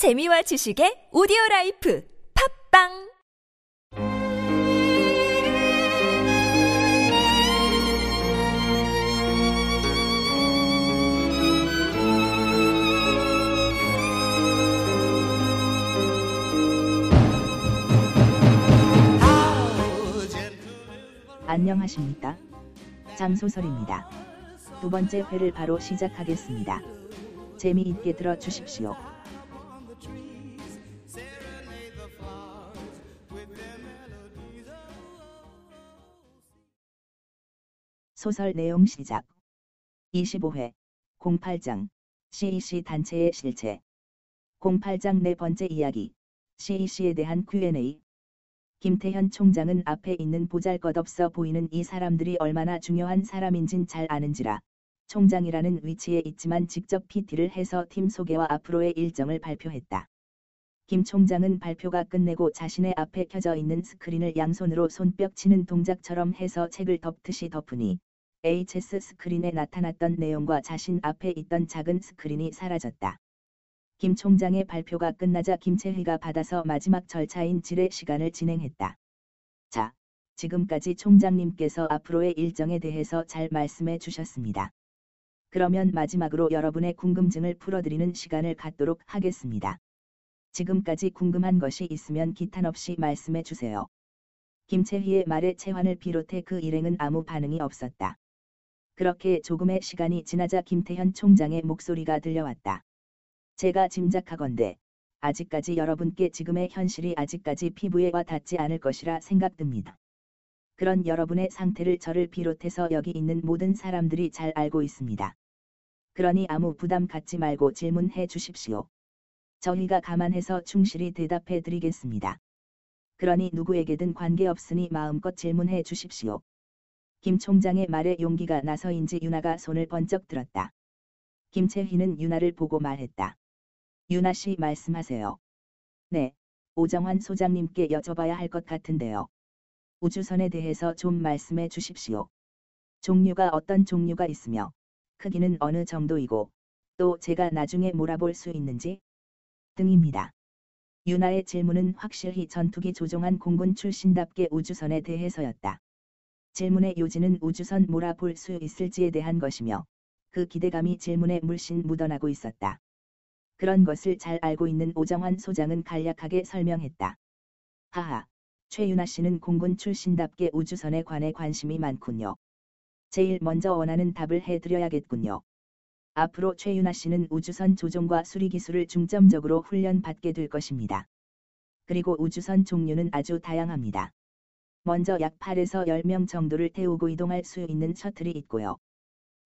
재미와 지식의 오디오 라이프 팝빵 안녕하십니까? 장소설입니다. 두 번째 회를 바로 시작하겠습니다. 재미있게 들어 주십시오. 소설 내용 시작. 25회. 08장. CEC 단체의 실체. 08장 네 번째 이야기. CEC에 대한 Q&A 김태현 총장은 앞에 있는 보잘것없어 보이는 이 사람들이 얼마나 중요한 사람인진 잘 아는지라 총장이라는 위치에 있지만 직접 PT를 해서 팀 소개와 앞으로의 일정을 발표했다. 김 총장은 발표가 끝내고 자신의 앞에 켜져 있는 스크린을 양손으로 손뼉 치는 동작처럼 해서 책을 덮듯이 덮으니 HS 스크린에 나타났던 내용과 자신 앞에 있던 작은 스크린이 사라졌다. 김 총장의 발표가 끝나자 김채희가 받아서 마지막 절차인 질의 시간을 진행했다. 자, 지금까지 총장님께서 앞으로의 일정에 대해서 잘 말씀해 주셨습니다. 그러면 마지막으로 여러분의 궁금증을 풀어드리는 시간을 갖도록 하겠습니다. 지금까지 궁금한 것이 있으면 기탄 없이 말씀해 주세요. 김채희의 말에 채환을 비롯해 그 일행은 아무 반응이 없었다. 그렇게 조금의 시간이 지나자 김태현 총장의 목소리가 들려왔다. 제가 짐작하건대 아직까지 여러분께 지금의 현실이 아직까지 피부에 와 닿지 않을 것이라 생각됩니다. 그런 여러분의 상태를 저를 비롯해서 여기 있는 모든 사람들이 잘 알고 있습니다. 그러니 아무 부담 갖지 말고 질문해 주십시오. 저희가 감안해서 충실히 대답해 드리겠습니다. 그러니 누구에게든 관계없으니 마음껏 질문해 주십시오. 김 총장의 말에 용기가 나서인지 유나가 손을 번쩍 들었다. 김채희는 유나를 보고 말했다. 유나 씨 말씀하세요. 네, 오정환 소장님께 여쭤봐야 할 것 같은데요. 우주선에 대해서 좀 말씀해 주십시오. 종류가 어떤 종류가 있으며 크기는 어느 정도이고 또 제가 나중에 몰아볼 수 있는지 등입니다. 유나의 질문은 확실히 전투기 조종한 공군 출신답게 우주선에 대해서였다. 질문의 요지는 우주선 몰아볼 수 있을지에 대한 것이며 그 기대감이 질문에 물씬 묻어나고 있었다. 그런 것을 잘 알고 있는 오정환 소장은 간략하게 설명했다. 하하, 최윤아 씨는 공군 출신답게 우주선에 관해 관심이 많군요. 제일 먼저 원하는 답을 해드려야겠군요. 앞으로 최윤아 씨는 우주선 조종과 수리 기술을 중점적으로 훈련받게 될 것입니다. 그리고 우주선 종류는 아주 다양합니다. 먼저 약 8에서 10명 정도를 태우고 이동할 수 있는 셔틀이 있고요.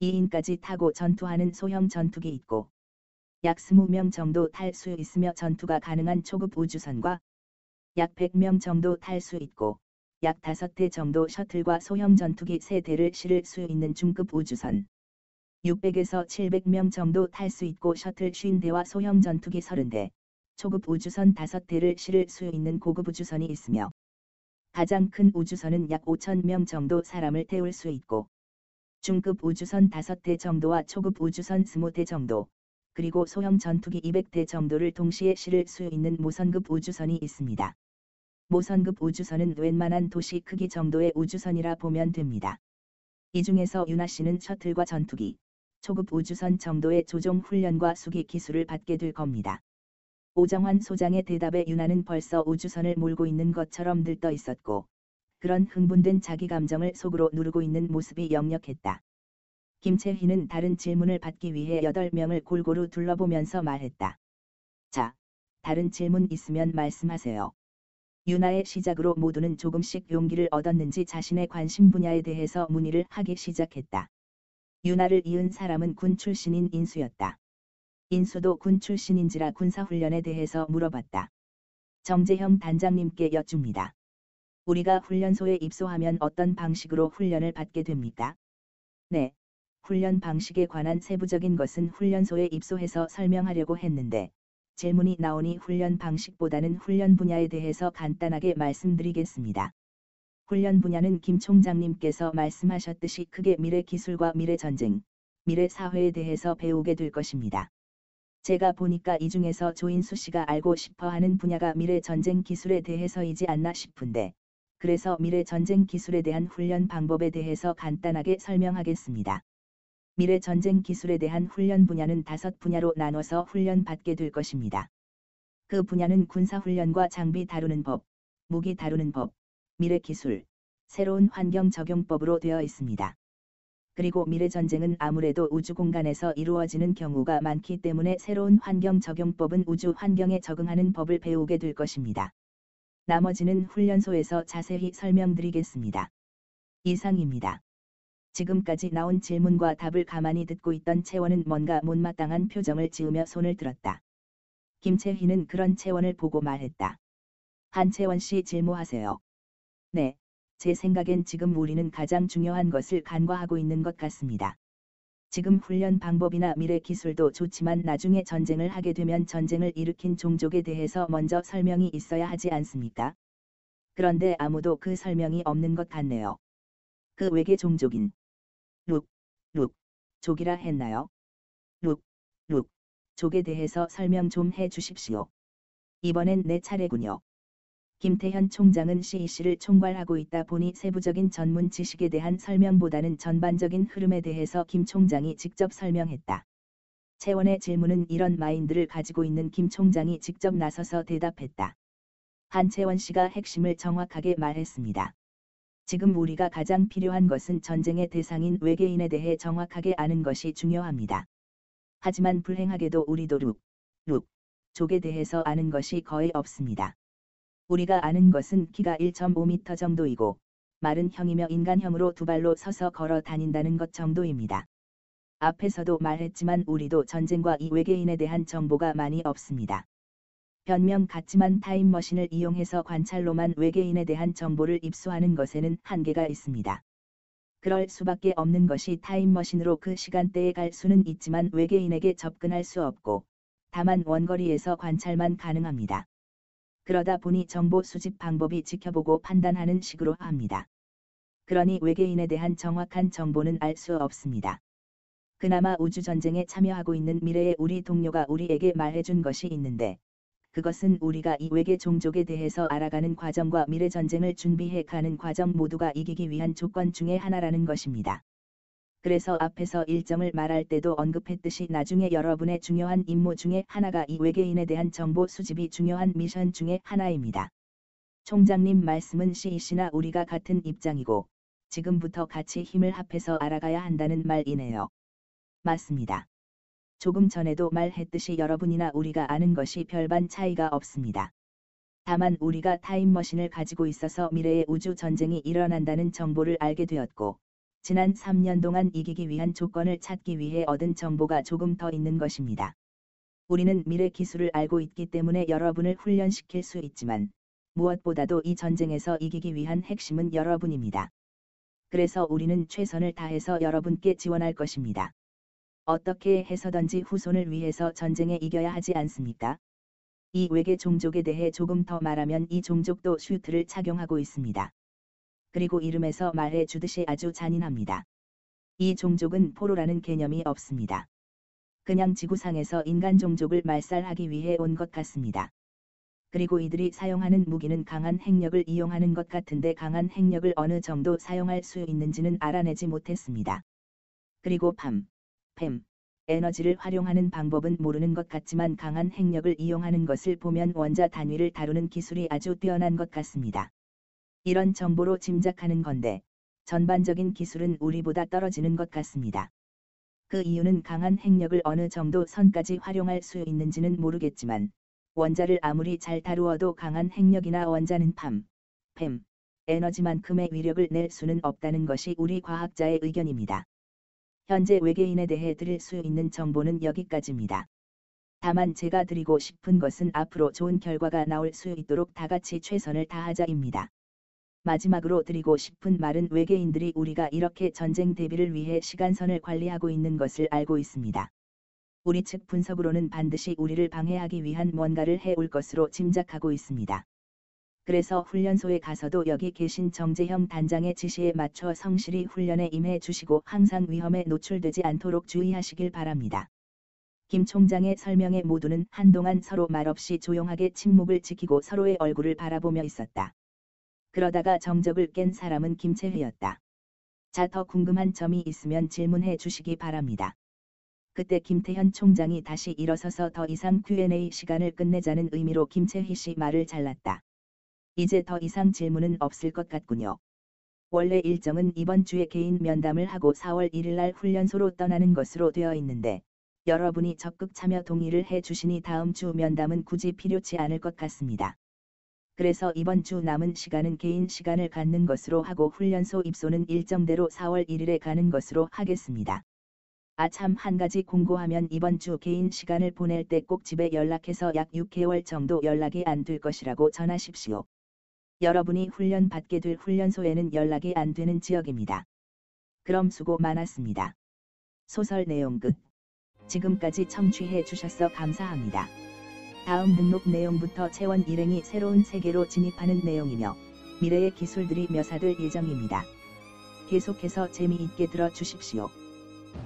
2인까지 타고 전투하는 소형 전투기 있고 약 20명 정도 탈 수 있으며 전투가 가능한 초급 우주선과 약 100명 정도 탈 수 있고 약 5대 정도 셔틀과 소형 전투기 3대를 실을 수 있는 중급 우주선 600에서 700명 정도 탈 수 있고 셔틀 50대와 소형 전투기 30대, 초급 우주선 5대를 실을 수 있는 고급 우주선이 있으며 가장 큰 우주선은 약 5천명 정도 사람을 태울 수 있고 중급 우주선 5대 정도와 초급 우주선 20대 정도, 그리고 소형 전투기 200대 정도를 동시에 실을 수 있는 모선급 우주선이 있습니다. 모선급 우주선은 웬만한 도시 크기 정도의 우주선이라 보면 됩니다. 이 중에서 윤아 씨는 셔틀과 전투기, 초급 우주선 정도의 조종 훈련과 수기 기술을 받게 될 겁니다. 오정환 소장의 대답에 윤아는 벌써 우주선을 몰고 있는 것처럼 들떠 있었고, 그런 흥분된 자기 감정을 속으로 누르고 있는 모습이 역력했다. 김채희는 다른 질문을 받기 위해 8명을 골고루 둘러보면서 말했다. 자, 다른 질문 있으면 말씀하세요. 유나의 시작으로 모두는 조금씩 용기를 얻었는지 자신의 관심 분야에 대해서 문의를 하기 시작했다. 유나를 이은 사람은 군 출신인 인수였다. 인수도 군 출신인지라 군사훈련에 대해서 물어봤다. 정재형 단장님께 여쭙니다. 우리가 훈련소에 입소하면 어떤 방식으로 훈련을 받게 됩니까? 네. 훈련 방식에 관한 세부적인 것은 훈련소에 입소해서 설명하려고 했는데, 질문이 나오니 훈련 방식보다는 훈련 분야에 대해서 간단하게 말씀드리겠습니다. 훈련 분야는 김 총장님께서 말씀하셨듯이 크게 미래 기술과 미래 전쟁, 미래 사회에 대해서 배우게 될 것입니다. 제가 보니까 이 중에서 조인수 씨가 알고 싶어 하는 분야가 미래 전쟁 기술에 대해서이지 않나 싶은데, 그래서 미래 전쟁 기술에 대한 훈련 방법에 대해서 간단하게 설명하겠습니다. 미래 전쟁 기술에 대한 훈련 분야는 다섯 분야로 나눠서 훈련 받게 될 것입니다. 그 분야는 군사훈련과 장비 다루는 법, 무기 다루는 법, 미래 기술, 새로운 환경 적용법으로 되어 있습니다. 그리고 미래 전쟁은 아무래도 우주 공간에서 이루어지는 경우가 많기 때문에 새로운 환경 적용법은 우주 환경에 적응하는 법을 배우게 될 것입니다. 나머지는 훈련소에서 자세히 설명드리겠습니다. 이상입니다. 지금까지 나온 질문과 답을 가만히 듣고 있던 채원은 뭔가 못마땅한 표정을 지으며 손을 들었다. 김채희는 그런 채원을 보고 말했다. 한채원 씨 질문하세요. 네, 제 생각엔 지금 우리는 가장 중요한 것을 간과하고 있는 것 같습니다. 지금 훈련 방법이나 미래 기술도 좋지만 나중에 전쟁을 하게 되면 전쟁을 일으킨 종족에 대해서 먼저 설명이 있어야 하지 않습니까? 그런데 아무도 그 설명이 없는 것 같네요. 그 외계 종족인 룩, 룩, 족이라 했나요? 룩, 룩, 족에 대해서 설명 좀 해 주십시오. 이번엔 내 차례군요. 김태현 총장은 CEC를 총괄하고 있다 보니 세부적인 전문 지식에 대한 설명보다는 전반적인 흐름에 대해서 김 총장이 직접 설명했다. 채원의 질문은 이런 마인드를 가지고 있는 김 총장이 직접 나서서 대답했다. 한채원 씨가 핵심을 정확하게 말했습니다. 지금 우리가 가장 필요한 것은 전쟁의 대상인 외계인에 대해 정확하게 아는 것이 중요합니다. 하지만 불행하게도 우리도 룩, 룩, 족에 대해서 아는 것이 거의 없습니다. 우리가 아는 것은 키가 1.5m 정도이고 마른 형이며 인간형으로 두 발로 서서 걸어 다닌다는 것 정도입니다. 앞에서도 말했지만 우리도 전쟁과 이 외계인에 대한 정보가 많이 없습니다. 변명 같지만 타임머신을 이용해서 관찰로만 외계인에 대한 정보를 입수하는 것에는 한계가 있습니다. 그럴 수밖에 없는 것이 타임머신으로 그 시간대에 갈 수는 있지만 외계인에게 접근할 수 없고 다만 원거리에서 관찰만 가능합니다. 그러다 보니 정보 수집 방법이 지켜보고 판단하는 식으로 합니다. 그러니 외계인에 대한 정확한 정보는 알 수 없습니다. 그나마 우주전쟁에 참여하고 있는 미래의 우리 동료가 우리에게 말해준 것이 있는데, 그것은 우리가 이 외계 종족에 대해서 알아가는 과정과 미래 전쟁을 준비해 가는 과정 모두가 이기기 위한 조건 중의 하나라는 것입니다. 그래서 앞에서 일정을 말할 때도 언급했듯이 나중에 여러분의 중요한 임무 중에 하나가 이 외계인에 대한 정보 수집이 중요한 미션 중의 하나입니다. 총장님 말씀은 CEC나 우리가 같은 입장이고 지금부터 같이 힘을 합해서 알아가야 한다는 말이네요. 맞습니다. 조금 전에도 말했듯이 여러분이나 우리가 아는 것이 별반 차이가 없습니다. 다만 우리가 타임머신을 가지고 있어서 미래의 우주 전쟁이 일어난다는 정보를 알게 되었고, 지난 3년 동안 이기기 위한 조건을 찾기 위해 얻은 정보가 조금 더 있는 것입니다. 우리는 미래 기술을 알고 있기 때문에 여러분을 훈련시킬 수 있지만 무엇보다도 이 전쟁에서 이기기 위한 핵심은 여러분입니다. 그래서 우리는 최선을 다해서 여러분께 지원할 것입니다. 어떻게 해서든지 후손을 위해서 전쟁에 이겨야 하지 않습니까? 이 외계 종족에 대해 조금 더 말하면 이 종족도 슈트를 착용하고 있습니다. 그리고 이름에서 말해 주듯이 아주 잔인합니다. 이 종족은 포로라는 개념이 없습니다. 그냥 지구상에서 인간 종족을 말살하기 위해 온 것 같습니다. 그리고 이들이 사용하는 무기는 강한 핵력을 이용하는 것 같은데 강한 핵력을 어느 정도 사용할 수 있는지는 알아내지 못했습니다. 그리고 팜, 팸, 에너지를 활용하는 방법은 모르는 것 같지만 강한 핵력을 이용하는 것을 보면 원자 단위를 다루는 기술이 아주 뛰어난 것 같습니다. 이런 정보로 짐작하는 건데 전반적인 기술은 우리보다 떨어지는 것 같습니다. 그 이유는 강한 핵력을 어느 정도 선까지 활용할 수 있는지는 모르겠지만 원자를 아무리 잘 다루어도 강한 핵력이나 원자는 팜, 팸, 에너지만큼의 위력을 낼 수는 없다는 것이 우리 과학자의 의견입니다. 현재 외계인에 대해 드릴 수 있는 정보는 여기까지입니다. 다만 제가 드리고 싶은 것은 앞으로 좋은 결과가 나올 수 있도록 다 같이 최선을 다하자입니다. 마지막으로 드리고 싶은 말은 외계인들이 우리가 이렇게 전쟁 대비를 위해 시간선을 관리하고 있는 것을 알고 있습니다. 우리 측 분석으로는 반드시 우리를 방해하기 위한 뭔가를 해올 것으로 짐작하고 있습니다. 그래서 훈련소에 가서도 여기 계신 정재형 단장의 지시에 맞춰 성실히 훈련에 임해 주시고 항상 위험에 노출되지 않도록 주의하시길 바랍니다. 김 총장의 설명에 모두는 한동안 서로 말없이 조용하게 침묵을 지키고 서로의 얼굴을 바라보며 있었다. 그러다가 정적을 깬 사람은 김채회였다. 자, 더 궁금한 점이 있으면 질문해 주시기 바랍니다. 그때 김태현 총장이 다시 일어서서 더 이상 Q&A 시간을 끝내자는 의미로 김채희 씨 말을 잘랐다. 이제 더 이상 질문은 없을 것 같군요. 원래 일정은 이번 주에 개인 면담을 하고 4월 1일 날 훈련소로 떠나는 것으로 되어 있는데 여러분이 적극 참여 동의를 해 주시니 다음 주 면담은 굳이 필요치 않을 것 같습니다. 그래서 이번 주 남은 시간은 개인 시간을 갖는 것으로 하고 훈련소 입소는 일정대로 4월 1일에 가는 것으로 하겠습니다. 아참 한 가지 공고하면 이번 주 개인 시간을 보낼 때 꼭 집에 연락해서 약 6개월 정도 연락이 안 될 것이라고 전하십시오. 여러분이 훈련 받게 될 훈련소에는 연락이 안 되는 지역입니다. 그럼 수고 많았습니다. 소설 내용 끝. 지금까지 청취해 주셔서 감사합니다. 다음 등록 내용부터 채원 일행이 새로운 세계로 진입하는 내용이며 미래의 기술들이 묘사될 예정입니다. 계속해서 재미있게 들어주십시오.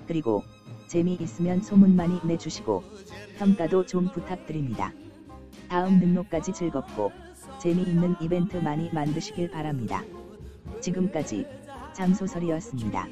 그리고 재미있으면 소문 많이 내주시고 평가도 좀 부탁드립니다. 다음 등록까지 즐겁고 재미있는 이벤트 많이 만드시길 바랍니다. 지금까지 장소설이었습니다.